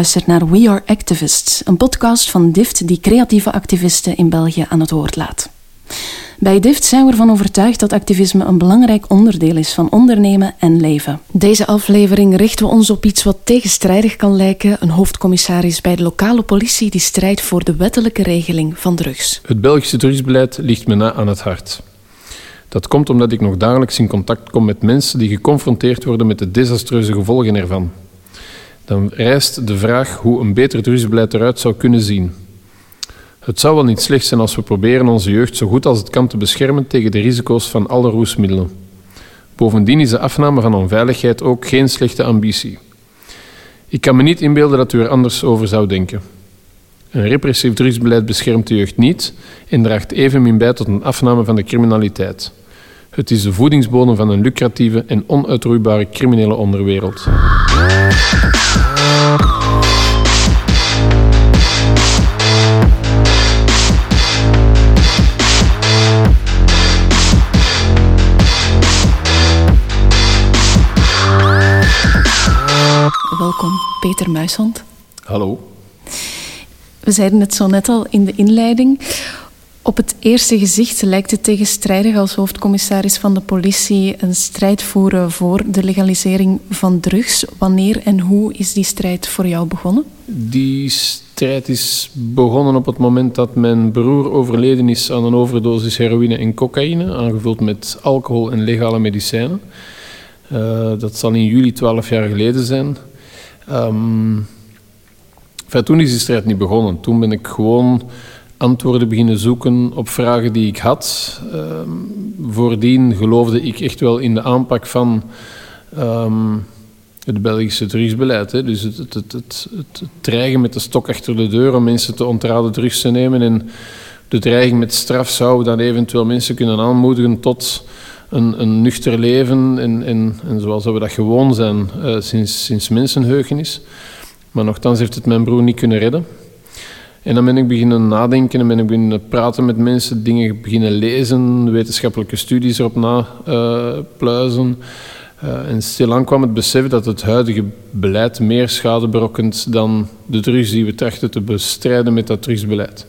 Luistert naar We Are Activists, een podcast van DIFT die creatieve activisten in België aan het woord laat. Bij DIFT zijn we ervan overtuigd dat activisme een belangrijk onderdeel is van ondernemen en leven. Deze aflevering richten we ons op iets wat tegenstrijdig kan lijken: een hoofdcommissaris bij de lokale politie die strijdt voor de wettelijke regeling van drugs. Het Belgische drugsbeleid ligt me na aan het hart. Dat komt omdat ik nog dagelijks in contact kom met mensen die geconfronteerd worden met de desastreuze gevolgen ervan. Dan rijst de vraag hoe een beter drugsbeleid eruit zou kunnen zien. Het zou wel niet slecht zijn als we proberen onze jeugd zo goed als het kan te beschermen tegen de risico's van alle roesmiddelen. Bovendien is de afname van onveiligheid ook geen slechte ambitie. Ik kan me niet inbeelden dat u er anders over zou denken. Een repressief drugsbeleid beschermt de jeugd niet en draagt evenmin bij tot een afname van de criminaliteit. Het is de voedingsbodem van een lucratieve en onuitroeibare criminele onderwereld. Welkom, Peter Muishand. Hallo. We zeiden het zo net al in de inleiding. Op het eerste gezicht lijkt het tegenstrijdig als hoofdcommissaris van de politie een strijd voeren voor de legalisering van drugs. Wanneer en hoe is die strijd voor jou begonnen? Die strijd is begonnen op het moment dat mijn broer overleden is aan een overdosis heroïne en cocaïne, aangevuld met alcohol en legale medicijnen. Uh, dat zal in juli 12 jaar geleden zijn. Um, toen is die strijd niet begonnen. Toen ben ik gewoon antwoorden beginnen zoeken op vragen die ik had. Um, voordien geloofde ik echt wel in de aanpak van um, het Belgische drugsbeleid. Hè. Dus het, het, het, het, dreigen met de stok achter de deur om mensen te ontraden drugs te nemen. En de dreiging met straf zou dan eventueel mensen kunnen aanmoedigen tot een, een nuchter leven. En, en, en zoals we dat gewoon zijn uh, sinds, sinds mensenheugenis. Maar nogthans heeft het mijn broer niet kunnen redden. En dan ben ik beginnen nadenken en ben ik beginnen praten met mensen, dingen beginnen lezen, wetenschappelijke studies erop napluizen. Uh, uh, en stilaan kwam het besef dat het huidige beleid meer schade berokkent dan de drugs die we trachten te bestrijden met dat drugsbeleid.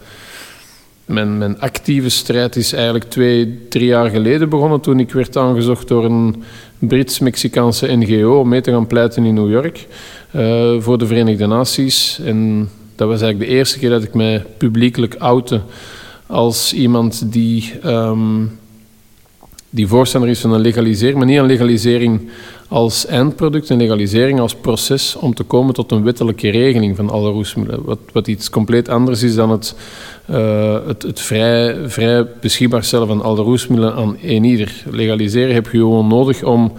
Mijn, mijn, actieve strijd is eigenlijk twee, drie jaar geleden begonnen toen ik werd aangezocht door een Brits-Mexicaanse NGO om mee te gaan pleiten in New York uh, voor de Verenigde Naties. En dat was eigenlijk de eerste keer dat ik mij publiekelijk outte als iemand die, um, die voorstander is van een legalisering, maar niet een legalisering als eindproduct, een legalisering als proces om te komen tot een wettelijke regeling van alle roesmiddelen. Wat, wat iets compleet anders is dan het, uh, het, het vrij, vrij beschikbaar stellen van alle roesmiddelen aan een ieder. Legaliseren heb je gewoon nodig om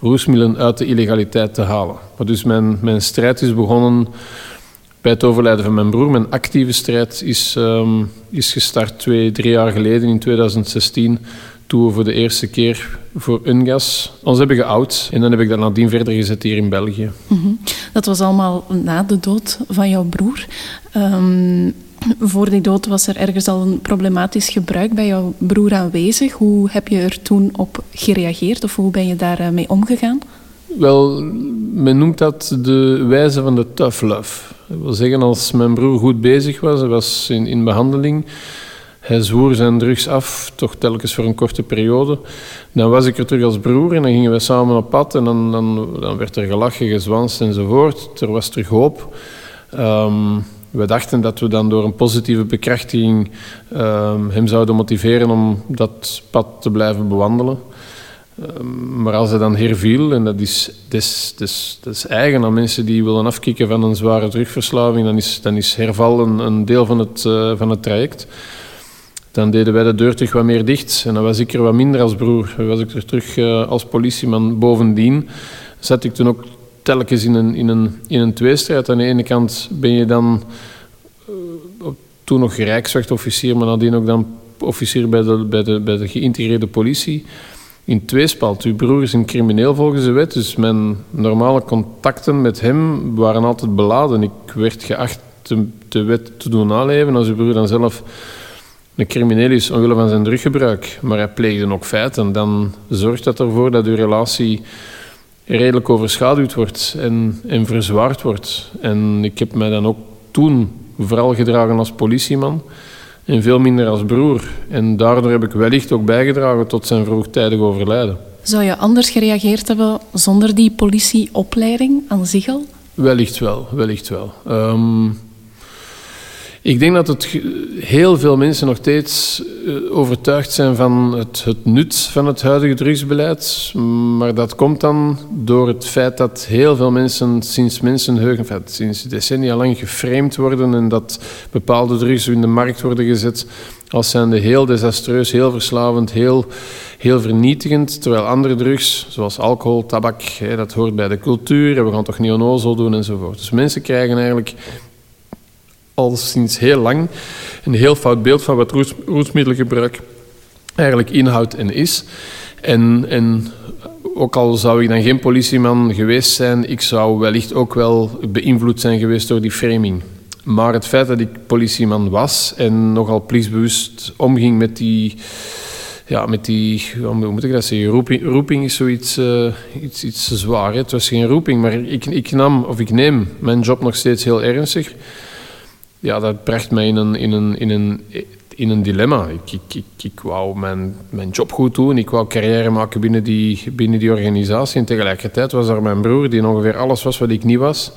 roesmiddelen uit de illegaliteit te halen. Dus mijn, mijn strijd is begonnen bij het overlijden van mijn broer. Mijn actieve strijd is, um, is gestart twee, drie jaar geleden, in 2016, toen we voor de eerste keer voor Ungas ons hebben geout. En dan heb ik dat nadien verder gezet hier in België. Mm -hmm. Dat was allemaal na de dood van jouw broer. Um, voor die dood was er ergens al een problematisch gebruik bij jouw broer aanwezig. Hoe heb je er toen op gereageerd of hoe ben je daarmee omgegaan? Wel, men noemt dat de wijze van de tough love. Dat wil zeggen, als mijn broer goed bezig was, hij was in, in behandeling, hij zwoer zijn drugs af, toch telkens voor een korte periode. Dan was ik er terug als broer en dan gingen we samen op pad en dan, dan, dan werd er gelachen, gezwanst enzovoort. Er was terug hoop. Um, we dachten dat we dan door een positieve bekrachtiging um, hem zouden motiveren om dat pad te blijven bewandelen. Um, maar als hij dan herviel, en dat is, dat, is, eigen aan mensen die willen afkicken van een zware drugverslaving, dan is, dan is herval een, deel van het, uh, van het traject. Dan deden wij de deur terug wat meer dicht en dan was ik er wat minder als broer. Dan was ik er terug uh, als politieman. Bovendien zat ik toen ook telkens in een, in een, in een tweestrijd. Aan de ene kant ben je dan uh, toen nog rijkswachtofficier, maar nadien ook dan officier bij de, bij de geïntegreerde politie. In tweespalt. Uw broer is een crimineel volgens de wet, dus mijn normale contacten met hem waren altijd beladen. Ik werd geacht de, wet te doen naleven als uw broer dan zelf een crimineel is omwille van zijn druggebruik. Maar hij pleegde ook feiten. Dan zorgt dat ervoor dat uw relatie redelijk overschaduwd wordt en, en verzwaard wordt. En ik heb mij dan ook toen vooral gedragen als politieman en veel minder als broer. En daardoor heb ik wellicht ook bijgedragen tot zijn vroegtijdig overlijden. Zou je anders gereageerd hebben zonder die politieopleiding aan zich al? Wellicht wel, wellicht wel. Um, ik denk dat het heel veel mensen nog steeds eh, overtuigd zijn van het, het, nut van het huidige drugsbeleid. Maar dat komt dan door het feit dat heel veel mensen sinds mensenheugen, sinds decennia lang geframed worden en dat bepaalde drugs in de markt worden gezet als zijnde heel desastreus, heel verslavend, heel, heel vernietigend. Terwijl andere drugs, zoals alcohol, tabak, dat hoort bij de cultuur. we gaan toch neonozel doen enzovoort. Dus mensen krijgen eigenlijk al sinds heel lang een heel fout beeld van wat roes, roesmiddelgebruik eigenlijk inhoudt en is. En, en ook al zou ik dan geen politieman geweest zijn, ik zou wellicht ook wel beïnvloed zijn geweest door die framing. Maar het feit dat ik politieman was en nogal plichtbewust omging met die, ja, met die, hoe moet ik dat zeggen, roeping, roeping is zoiets uh, iets, iets zwaar. Het was geen roeping, maar ik, ik nam, of ik neem mijn job nog steeds heel ernstig ja, dat bracht mij in een, in een, in een, in een dilemma. Ik, ik, ik, ik wou mijn, mijn job goed doen, ik wou carrière maken binnen die, binnen die organisatie. En tegelijkertijd was er mijn broer, die ongeveer alles was wat ik niet was.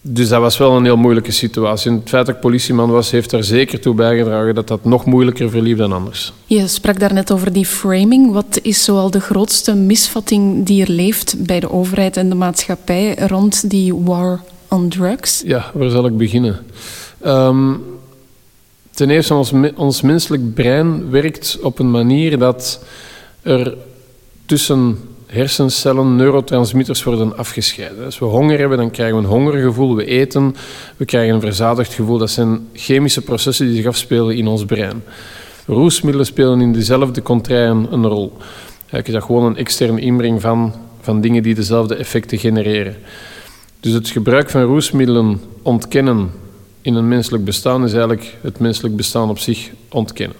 Dus dat was wel een heel moeilijke situatie. En het feit dat ik politieman was, heeft er zeker toe bijgedragen dat dat nog moeilijker verliep dan anders. Je sprak daarnet over die framing. Wat is zoal de grootste misvatting die er leeft bij de overheid en de maatschappij rond die war on drugs? Ja, waar zal ik beginnen? Um, ten eerste, ons, ons menselijk brein werkt op een manier dat er tussen hersencellen neurotransmitters worden afgescheiden. Als we honger hebben, dan krijgen we een hongergevoel. We eten, we krijgen een verzadigd gevoel. Dat zijn chemische processen die zich afspelen in ons brein. Roesmiddelen spelen in dezelfde contraien een rol. Eigenlijk is gewoon een externe inbreng van, van dingen die dezelfde effecten genereren. Dus het gebruik van roesmiddelen ontkennen in een menselijk bestaan is eigenlijk het menselijk bestaan op zich ontkennen.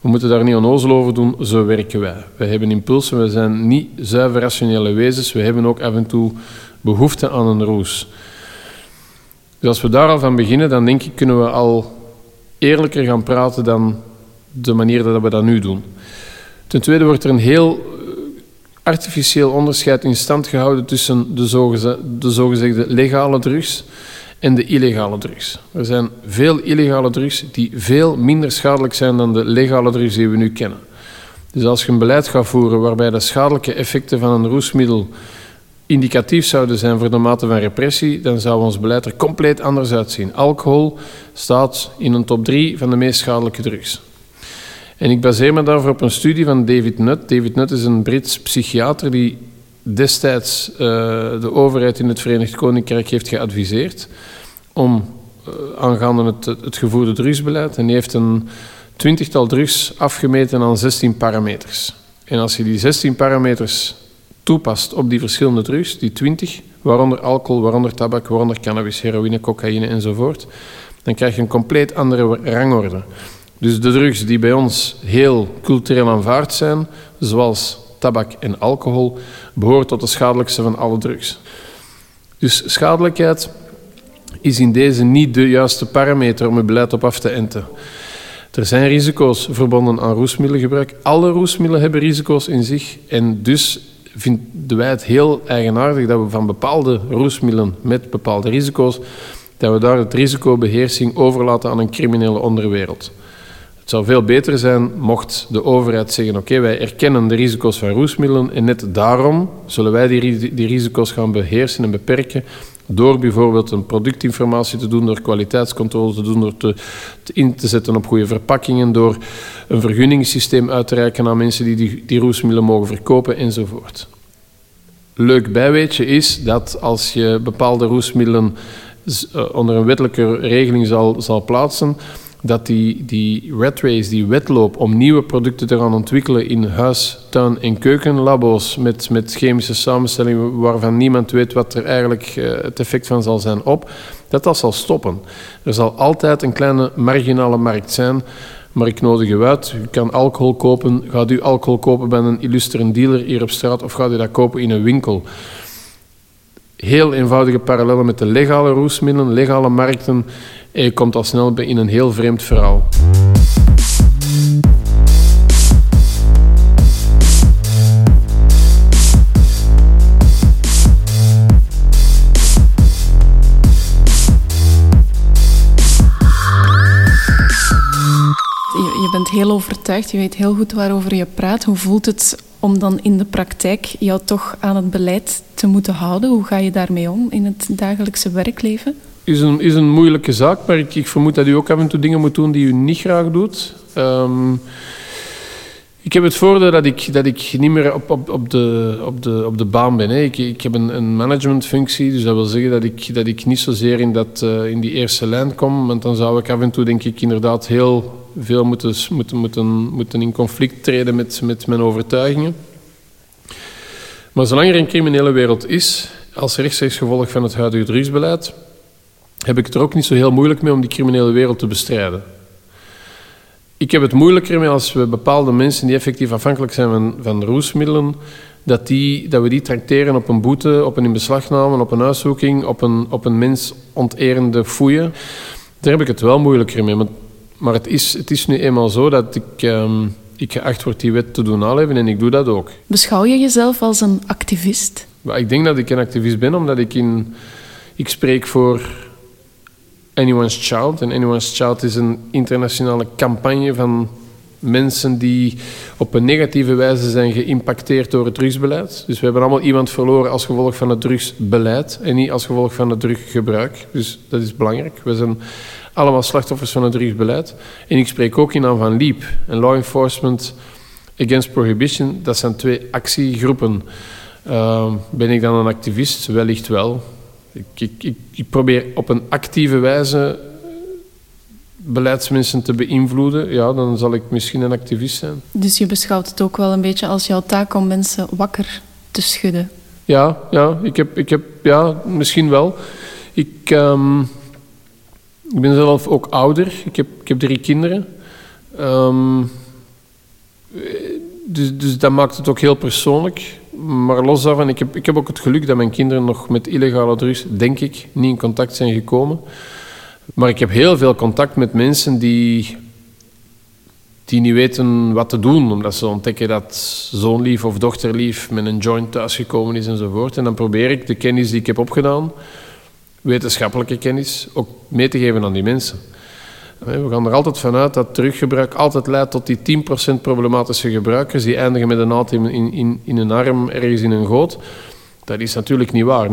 We moeten daar niet onnozel over doen, zo werken wij. We hebben impulsen, we zijn niet zuiver rationele wezens, we hebben ook af en toe behoefte aan een roes. Dus als we daar al van beginnen, dan denk ik kunnen we al eerlijker gaan praten dan de manier dat we dat nu doen. Ten tweede wordt er een heel eh, artificieel onderscheid in stand gehouden tussen de zogezegde legale drugs en de illegale drugs. Er zijn veel illegale drugs die veel minder schadelijk zijn dan de legale drugs die we nu kennen. Dus als je een beleid gaat voeren waarbij de schadelijke effecten van een roesmiddel indicatief zouden zijn voor de mate van repressie, dan zou ons beleid er compleet anders uitzien. Alcohol staat in een top 3 van de meest schadelijke drugs. En ik baseer me daarvoor op een studie van David Nutt. David Nutt is een Brits psychiater die destijds uh, de overheid in het Verenigd Koninkrijk heeft geadviseerd om uh, aangaande het, het gevoerde drugsbeleid. En die heeft een twintigtal drugs afgemeten aan 16 parameters. En als je die 16 parameters toepast op die verschillende drugs, die 20, waaronder alcohol, waaronder tabak, waaronder cannabis, heroïne, cocaïne enzovoort, dan krijg je een compleet andere rangorde. Dus de drugs die bij ons heel cultureel aanvaard zijn, zoals tabak en alcohol, behoren tot de schadelijkste van alle drugs. Dus schadelijkheid is in deze niet de juiste parameter om het beleid op af te enten. Er zijn risico's verbonden aan roesmiddelengebruik. Alle roesmiddelen hebben risico's in zich. En dus vinden wij het heel eigenaardig dat we van bepaalde roesmiddelen met bepaalde risico's, dat we daar het risicobeheersing overlaten aan een criminele onderwereld. Zou veel beter zijn mocht de overheid zeggen: Oké, wij erkennen de risico's van roesmiddelen en net daarom zullen wij die, die risico's gaan beheersen en beperken door bijvoorbeeld een productinformatie te doen, door kwaliteitscontrole te doen, door te, te in te zetten op goede verpakkingen, door een vergunningssysteem uit te reiken aan mensen die die, die roesmiddelen mogen verkopen enzovoort. Leuk bijweetje is dat als je bepaalde roesmiddelen eh, onder een wettelijke regeling zal, zal plaatsen, dat die, die red race, die wedloop om nieuwe producten te gaan ontwikkelen in huis, tuin- en keukenlabo's met, met chemische samenstellingen waarvan niemand weet wat er eigenlijk uh, het effect van zal zijn op, dat dat zal stoppen. Er zal altijd een kleine marginale markt zijn, maar ik nodig u uit. U kan alcohol kopen. Gaat u alcohol kopen bij een illustere dealer hier op straat of gaat u dat kopen in een winkel? Heel eenvoudige parallellen met de legale roesmiddelen, legale markten. En je komt al snel in een heel vreemd verhaal. Heel overtuigd, je weet heel goed waarover je praat. Hoe voelt het om dan in de praktijk jou toch aan het beleid te moeten houden? Hoe ga je daarmee om in het dagelijkse werkleven? Is een, is een moeilijke zaak, maar ik, ik vermoed dat u ook af en toe dingen moet doen die u niet graag doet. Um, ik heb het voordeel dat ik, dat ik niet meer op, op, op, de, op, de, op de baan ben. Hè. Ik, ik heb een, een managementfunctie, dus dat wil zeggen dat ik, dat ik niet zozeer in, dat, uh, in die eerste lijn kom. Want dan zou ik af en toe, denk ik, inderdaad heel veel moeten, moeten, moeten, moeten in conflict treden met, met mijn overtuigingen. Maar zolang er een criminele wereld is, als rechtstreeks gevolg van het huidige drugsbeleid, heb ik het er ook niet zo heel moeilijk mee om die criminele wereld te bestrijden. Ik heb het moeilijker mee als we bepaalde mensen die effectief afhankelijk zijn van, van roesmiddelen, dat, die, dat we die tracteren op een boete, op een inbeslagname, op een uitzoeking, op een, op een mens onterende foeien. Daar heb ik het wel moeilijker mee. Maar, maar het, is, het is nu eenmaal zo dat ik, um, ik geacht word die wet te doen naleven en ik doe dat ook. Beschouw je jezelf als een activist? Maar ik denk dat ik een activist ben, omdat ik in... Ik spreek voor Anyone's Child. En Anyone's Child is een internationale campagne van mensen die op een negatieve wijze zijn geïmpacteerd door het drugsbeleid. Dus we hebben allemaal iemand verloren als gevolg van het drugsbeleid en niet als gevolg van het druggebruik. Dus dat is belangrijk. We zijn allemaal slachtoffers van het drugsbeleid. En ik spreek ook in naam van LEAP en Law Enforcement Against Prohibition. Dat zijn twee actiegroepen. Uh, ben ik dan een activist? Wellicht wel. Ik, ik, ik, probeer op een actieve wijze beleidsmensen te beïnvloeden, ja, dan zal ik misschien een activist zijn. Dus je beschouwt het ook wel een beetje als jouw taak om mensen wakker te schudden? Ja, ja, ik heb, ik heb, ja misschien wel. Ik, um, ik ben zelf ook ouder. Ik heb, ik heb drie kinderen. Um, dus, dus dat maakt het ook heel persoonlijk. Maar los daarvan, ik heb, ik heb ook het geluk dat mijn kinderen nog met illegale drugs, denk ik, niet in contact zijn gekomen. Maar ik heb heel veel contact met mensen die, die niet weten wat te doen, omdat ze ontdekken dat zoonlief of dochterlief met een joint thuisgekomen is enzovoort. En dan probeer ik de kennis die ik heb opgedaan, wetenschappelijke kennis, ook mee te geven aan die mensen. We gaan er altijd vanuit dat teruggebruik altijd leidt tot die 10% problematische gebruikers die eindigen met een naald in, in, in een arm ergens in een goot. Dat is natuurlijk niet waar. 90%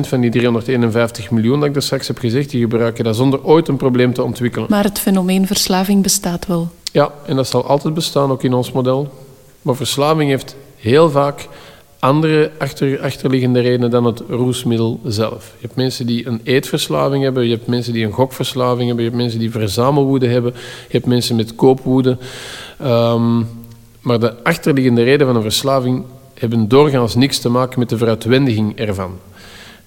van die 351 miljoen dat ik er straks heb gezegd, die gebruiken dat zonder ooit een probleem te ontwikkelen. Maar het fenomeen verslaving bestaat wel. Ja, en dat zal altijd bestaan, ook in ons model. Maar verslaving heeft heel vaak andere achter, achterliggende redenen dan het roesmiddel zelf. Je hebt mensen die een eetverslaving hebben, je hebt mensen die een gokverslaving hebben, je hebt mensen die verzamelwoede hebben, je hebt mensen met koopwoede. Um, maar de achterliggende redenen van een verslaving hebben doorgaans niks te maken met de veruitwendiging ervan.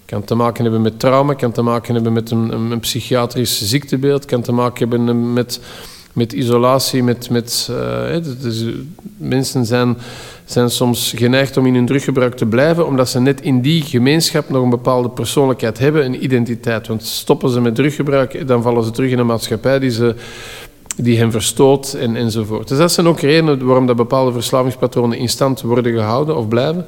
Kan te maken hebben met trauma, kan te maken hebben met een, psychiatrisch ziektebeeld, kan te maken hebben met met isolatie, met, met, uh, dus mensen zijn, zijn soms geneigd om in hun druggebruik te blijven, omdat ze net in die gemeenschap nog een bepaalde persoonlijkheid hebben, een identiteit. Want stoppen ze met druggebruik, dan vallen ze terug in een maatschappij die, ze, die hen verstoot en, enzovoort. Dus dat zijn ook redenen waarom dat bepaalde verslavingspatronen in stand worden gehouden of blijven.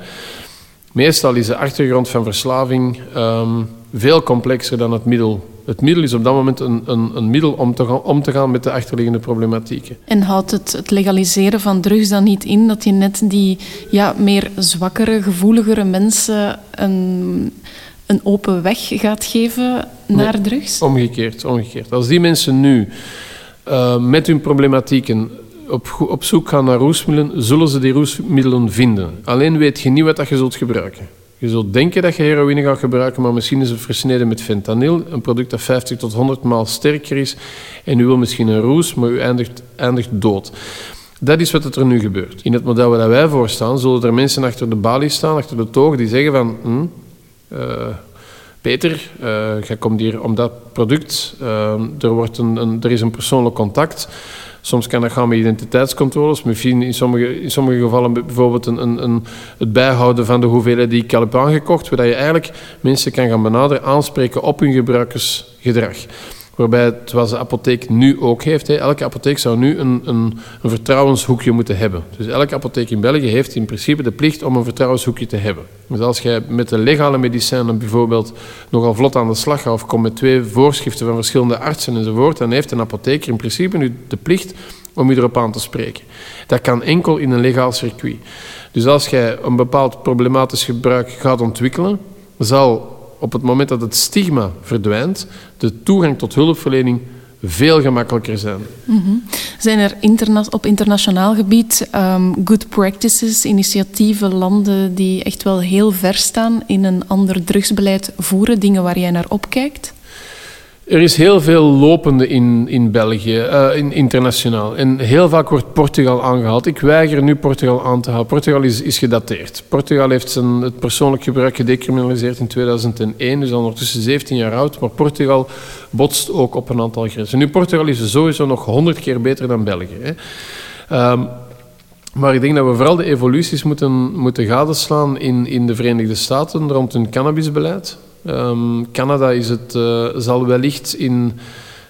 Meestal is de achtergrond van verslaving um, veel complexer dan het middel het middel is op dat moment een, een, een middel om te, gaan, om te gaan met de achterliggende problematieken. En houdt het, het legaliseren van drugs dan niet in dat je net die ja, meer zwakkere, gevoeligere mensen een, een open weg gaat geven naar drugs? Omgekeerd, omgekeerd. Als die mensen nu uh, met hun problematieken op, op zoek gaan naar roesmiddelen, zullen ze die roesmiddelen vinden. Alleen weet je niet wat dat je zult gebruiken. Je zult denken dat je heroïne gaat gebruiken, maar misschien is het versneden met fentanyl, een product dat 50 tot 100 maal sterker is. En u wil misschien een roes, maar u eindigt, eindigt dood. Dat is wat er nu gebeurt. In het model waar wij voor staan, zullen er mensen achter de balie staan, achter de toog, die zeggen van... Hm, uh, Peter, uh, jij komt hier om dat product. Uh, er, wordt een, er is een persoonlijk contact. Soms kan dat gaan met identiteitscontroles. Misschien in sommige, in sommige gevallen bijvoorbeeld een, een, een, het bijhouden van de hoeveelheid die ik heb aangekocht, waar je eigenlijk mensen kan gaan benaderen, aanspreken op hun gebruikersgedrag. Waarbij het, zoals de apotheek nu ook heeft, hè, elke apotheek zou nu een, een, een, vertrouwenshoekje moeten hebben. Dus elke apotheek in België heeft in principe de plicht om een vertrouwenshoekje te hebben. Dus als jij met de legale medicijnen bijvoorbeeld nogal vlot aan de slag gaat of komt met twee voorschriften van verschillende artsen enzovoort, dan heeft een apotheker in principe nu de plicht om je erop aan te spreken. Dat kan enkel in een legaal circuit. Dus als jij een bepaald problematisch gebruik gaat ontwikkelen, zal op het moment dat het stigma verdwijnt, de toegang tot hulpverlening veel gemakkelijker zijn. Mm Zijn er op internationaal gebied um, good practices, initiatieven, landen die echt wel heel ver staan in een ander drugsbeleid voeren, dingen waar jij naar opkijkt? Er is heel veel lopende in, in België, uh, in, internationaal. En heel vaak wordt Portugal aangehaald. Ik weiger nu Portugal aan te halen. Portugal is, is gedateerd. Portugal heeft zijn, het persoonlijk gebruik gedecriminaliseerd in 2001, dus ondertussen 17 jaar oud. Maar Portugal botst ook op een aantal grenzen. Nu, Portugal is sowieso nog 100 keer beter dan België. Hè. Um, maar ik denk dat we vooral de evoluties moeten, moeten gadeslaan in, in de Verenigde Staten rond hun cannabisbeleid. Um, Canada is het, uh, zal wellicht in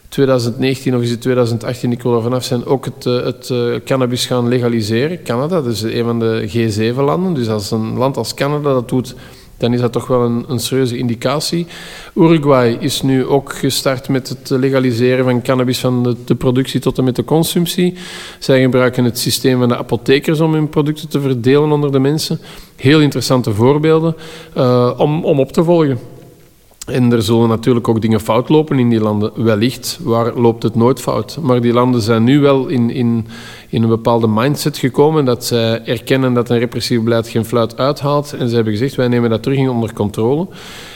2019 of is het 2018, ik wil er vanaf zijn, ook het, uh, het uh, cannabis gaan legaliseren. Canada, is een van de G7-landen. Dus als een land als Canada dat doet, dan is dat toch wel een, een serieuze indicatie. Uruguay is nu ook gestart met het legaliseren van cannabis van de, productie tot en met de consumptie. Zij gebruiken het systeem van de apothekers om hun producten te verdelen onder de mensen. Heel interessante voorbeelden om, om op te volgen. En er zullen natuurlijk ook dingen fout lopen in die landen. Wellicht, waar loopt het nooit fout? Maar die landen zijn nu wel in, in, in een bepaalde mindset gekomen dat zij erkennen dat een repressief beleid geen fluit uithaalt. En ze hebben gezegd, wij nemen dat terug onder controle.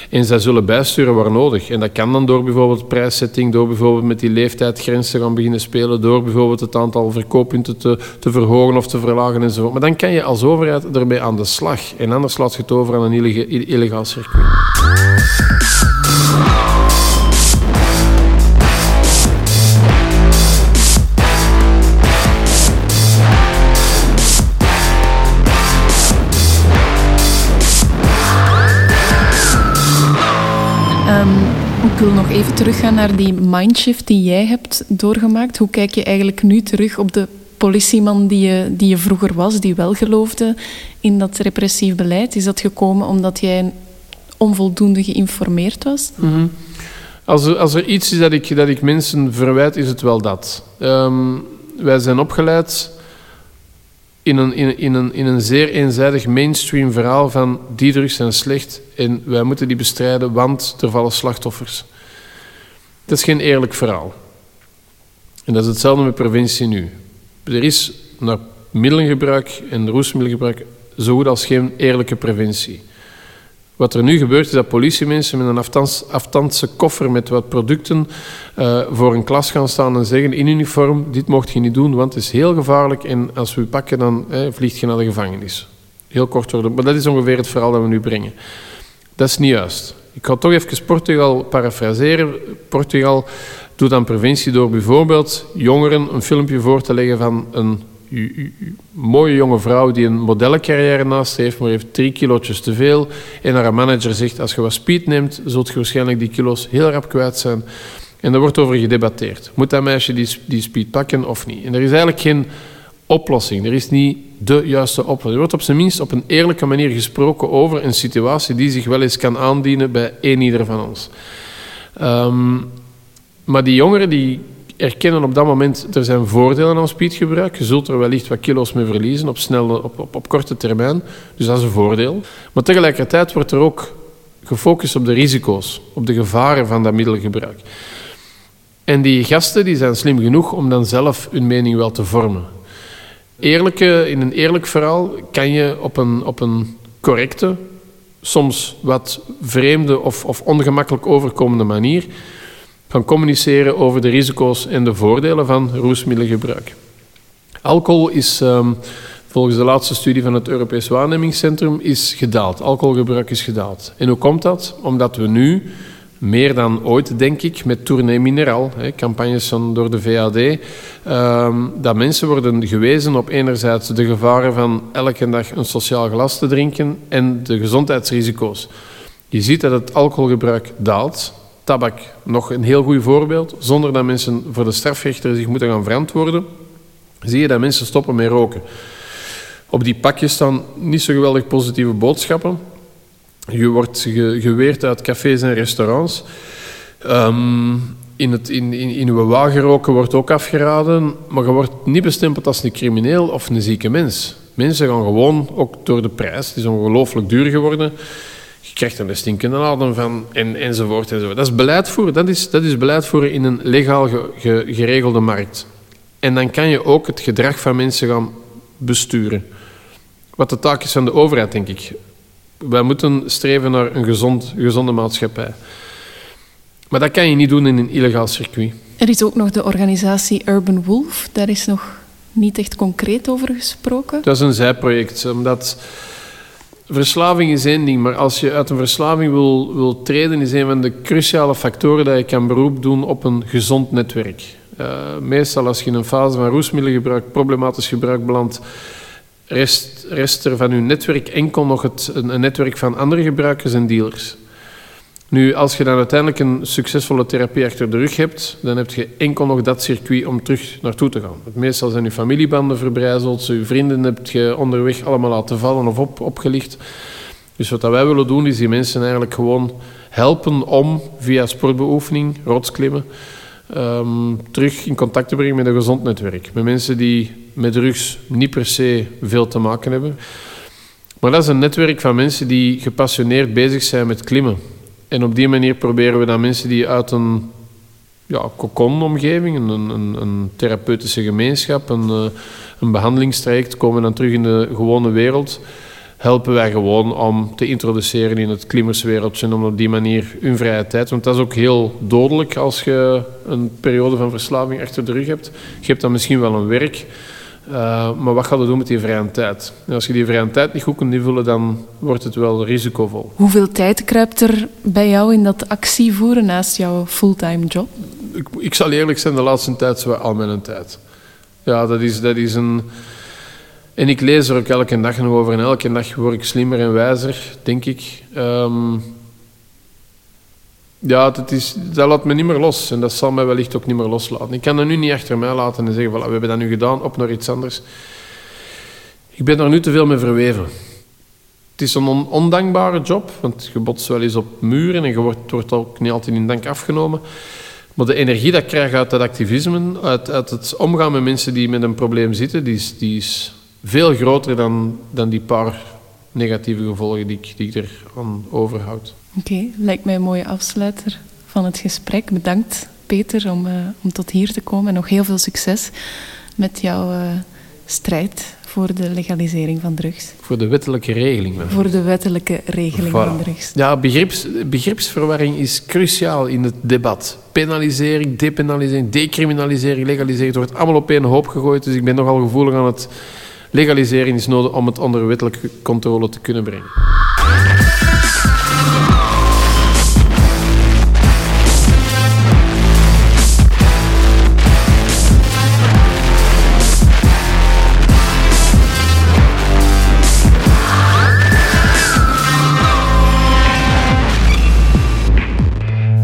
En zij zullen bijsturen waar nodig. En dat kan dan door bijvoorbeeld prijszetting, door bijvoorbeeld met die leeftijdgrenzen gaan beginnen spelen, door bijvoorbeeld het aantal verkooppunten te, te verhogen of te verlagen enzovoort. Maar dan kan je als overheid ermee aan de slag. En anders laat je het over aan een illegaal circuit. Ik wil nog even teruggaan naar die mindshift die jij hebt doorgemaakt. Hoe kijk je eigenlijk nu terug op de politieman die je, die je vroeger was, die wel geloofde in dat repressief beleid? Is dat gekomen omdat jij onvoldoende geïnformeerd was? Mm als, er, iets is dat ik, dat ik mensen verwijt, is het wel dat. Um, wij zijn opgeleid in een, in, in, een, in een zeer eenzijdig mainstream verhaal van die drugs zijn slecht en wij moeten die bestrijden, want er vallen slachtoffers. Dat is geen eerlijk verhaal. En dat is hetzelfde met preventie nu. Er is naar middelengebruik en roesmiddelgebruik zo goed als geen eerlijke preventie. Wat er nu gebeurt is dat politiemensen met een aftandse koffer met wat producten uh, voor een klas gaan staan en zeggen in uniform, dit mocht je niet doen, want het is heel gevaarlijk en als we pakken dan eh, vliegt je naar de gevangenis. Heel kort worden, maar dat is ongeveer het verhaal dat we nu brengen. Dat is niet juist. Ik ga toch even Portugal parafraseren. Portugal doet aan preventie door bijvoorbeeld jongeren een filmpje voor te leggen van een mooie jonge vrouw die een modellencarrière naast heeft, maar heeft drie kilootjes te veel. En haar manager zegt, als je wat speed neemt, zult je waarschijnlijk die kilo's heel rap kwijt zijn. En daar wordt over gedebatteerd. Moet dat meisje die, die speed pakken of niet? En er is eigenlijk geen oplossing. Er is niet de juiste oplossing. Er wordt op zijn minst op een eerlijke manier gesproken over een situatie die zich wel eens kan aandienen bij één ieder van ons. Um, maar die jongeren die erkennen op dat moment, er zijn voordelen aan speedgebruik. Je zult er wellicht wat kilo's mee verliezen op, snelle, op, op, op korte termijn. Dus dat is een voordeel. Maar tegelijkertijd wordt er ook gefocust op de risico's, op de gevaren van dat middelgebruik. En die gasten die zijn slim genoeg om dan zelf hun mening wel te vormen. Eerlijke, in een eerlijk verhaal kan je op een, op een correcte, soms wat vreemde of, of ongemakkelijk overkomende manier gaan communiceren over de risico's en de voordelen van roesmiddelengebruik. Alcohol is um, volgens de laatste studie van het Europees Waarnemingscentrum is gedaald. Alcoholgebruik is gedaald. En hoe komt dat? Omdat we nu meer dan ooit, denk ik, met Tournee Mineraal, hè, campagnes van, door de VAD, ehm, dat mensen worden gewezen op enerzijds de gevaren van elke dag een sociaal glas te drinken en de gezondheidsrisico's. Je ziet dat het alcoholgebruik daalt. Tabak, nog een heel goed voorbeeld. Zonder dat mensen voor de strafrechter zich moeten gaan verantwoorden, zie je dat mensen stoppen met roken. Op die pakjes staan niet zo geweldig positieve boodschappen. Je wordt geweerd uit cafés en restaurants. Um, in, het, in, in, in uw roken wordt ook afgeraden, maar je wordt niet bestempeld als een crimineel of een zieke mens. Mensen gaan gewoon, ook door de prijs, het is ongelooflijk duur geworden, je krijgt er een stinkende adem van, en, enzovoort, enzovoort. Dat is beleid voeren, dat is, dat is beleid voeren in een legaal geregelde markt. En dan kan je ook het gedrag van mensen gaan besturen. Wat de taak is van de overheid, denk ik. Wij moeten streven naar een gezond, gezonde maatschappij. Maar dat kan je niet doen in een illegaal circuit. Er is ook nog de organisatie Urban Wolf. Daar is nog niet echt concreet over gesproken. Dat is een zijproject. Omdat verslaving is één ding, maar als je uit een verslaving wil, wil treden, is een van de cruciale factoren dat je kan beroep doen op een gezond netwerk. Uh, meestal als je in een fase van roesmiddelengebruik, problematisch gebruik belandt, rest, rest er van uw netwerk enkel nog het, een netwerk van andere gebruikers en dealers. Nu, als je dan uiteindelijk een succesvolle therapie achter de rug hebt, dan heb je enkel nog dat circuit om terug naartoe te gaan. Meestal zijn je familiebanden verbrijzeld, je vrienden heb je onderweg allemaal laten vallen of op, opgelicht. Dus wat wij willen doen, is die mensen eigenlijk gewoon helpen om via sportbeoefening, rotsklimmen, um, terug in contact te brengen met een gezond netwerk. Met mensen die met drugs niet per se veel te maken hebben. Maar dat is een netwerk van mensen die gepassioneerd bezig zijn met klimmen. En op die manier proberen we dan mensen die uit een ja, een, een, een, therapeutische gemeenschap, een, eh, een behandelingstraject, komen dan terug in de gewone wereld helpen wij gewoon om te introduceren in het klimmerswereldje en om op die manier hun vrije tijd. Want dat is ook heel dodelijk als je een periode van verslaving achter de rug hebt. Je hebt dan misschien wel een werk, maar wat gaat je doen met die vrije tijd? als je die vrije tijd niet goed kunt invullen, dan wordt het wel risicovol. Hoeveel tijd kruipt er bij jou in dat actievoeren naast jouw fulltime job? Ik, ik zal eerlijk zijn, de laatste tijd zo al mijn tijd. Ja, dat is, dat is een en ik lees er ook elke dag nog over en elke dag word ik slimmer en wijzer, denk ik. Um, ja, dat, is, dat laat me niet meer los en dat zal mij wellicht ook niet meer loslaten. Ik kan dat nu niet achter mij laten en zeggen, we hebben dat nu gedaan, op naar iets anders. Ik ben daar nu te veel mee verweven. Het is een ondankbare job, want je botst wel eens op muren en je wordt, wordt ook niet altijd in dank afgenomen. Maar de energie dat ik krijg uit dat activisme, uit, uit het omgaan met mensen die met een probleem zitten, die is, die is veel groter dan, dan die paar negatieve gevolgen die ik, die ik er aan overhoud. Oké, lijkt mij een mooie afsluiter van het gesprek. Bedankt Peter om, uh, om tot hier te komen en nog heel veel succes met jouw uh, strijd voor de legalisering van drugs. Voor de wettelijke regeling. Voor de wettelijke regeling van drugs. Ja, begrips, begripsverwarring is cruciaal in het debat. Penalisering, depenalisering, decriminalisering, legalisering, het wordt allemaal op één hoop gegooid. Dus ik ben nogal gevoelig aan het legalisering is nodig om het onder wettelijke controle te kunnen brengen.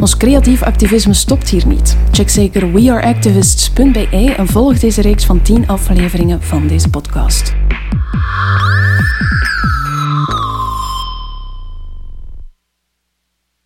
Ons creatief activisme stopt hier niet. Check zeker weareactivists.be en volg deze reeks van 10 afleveringen van deze podcast.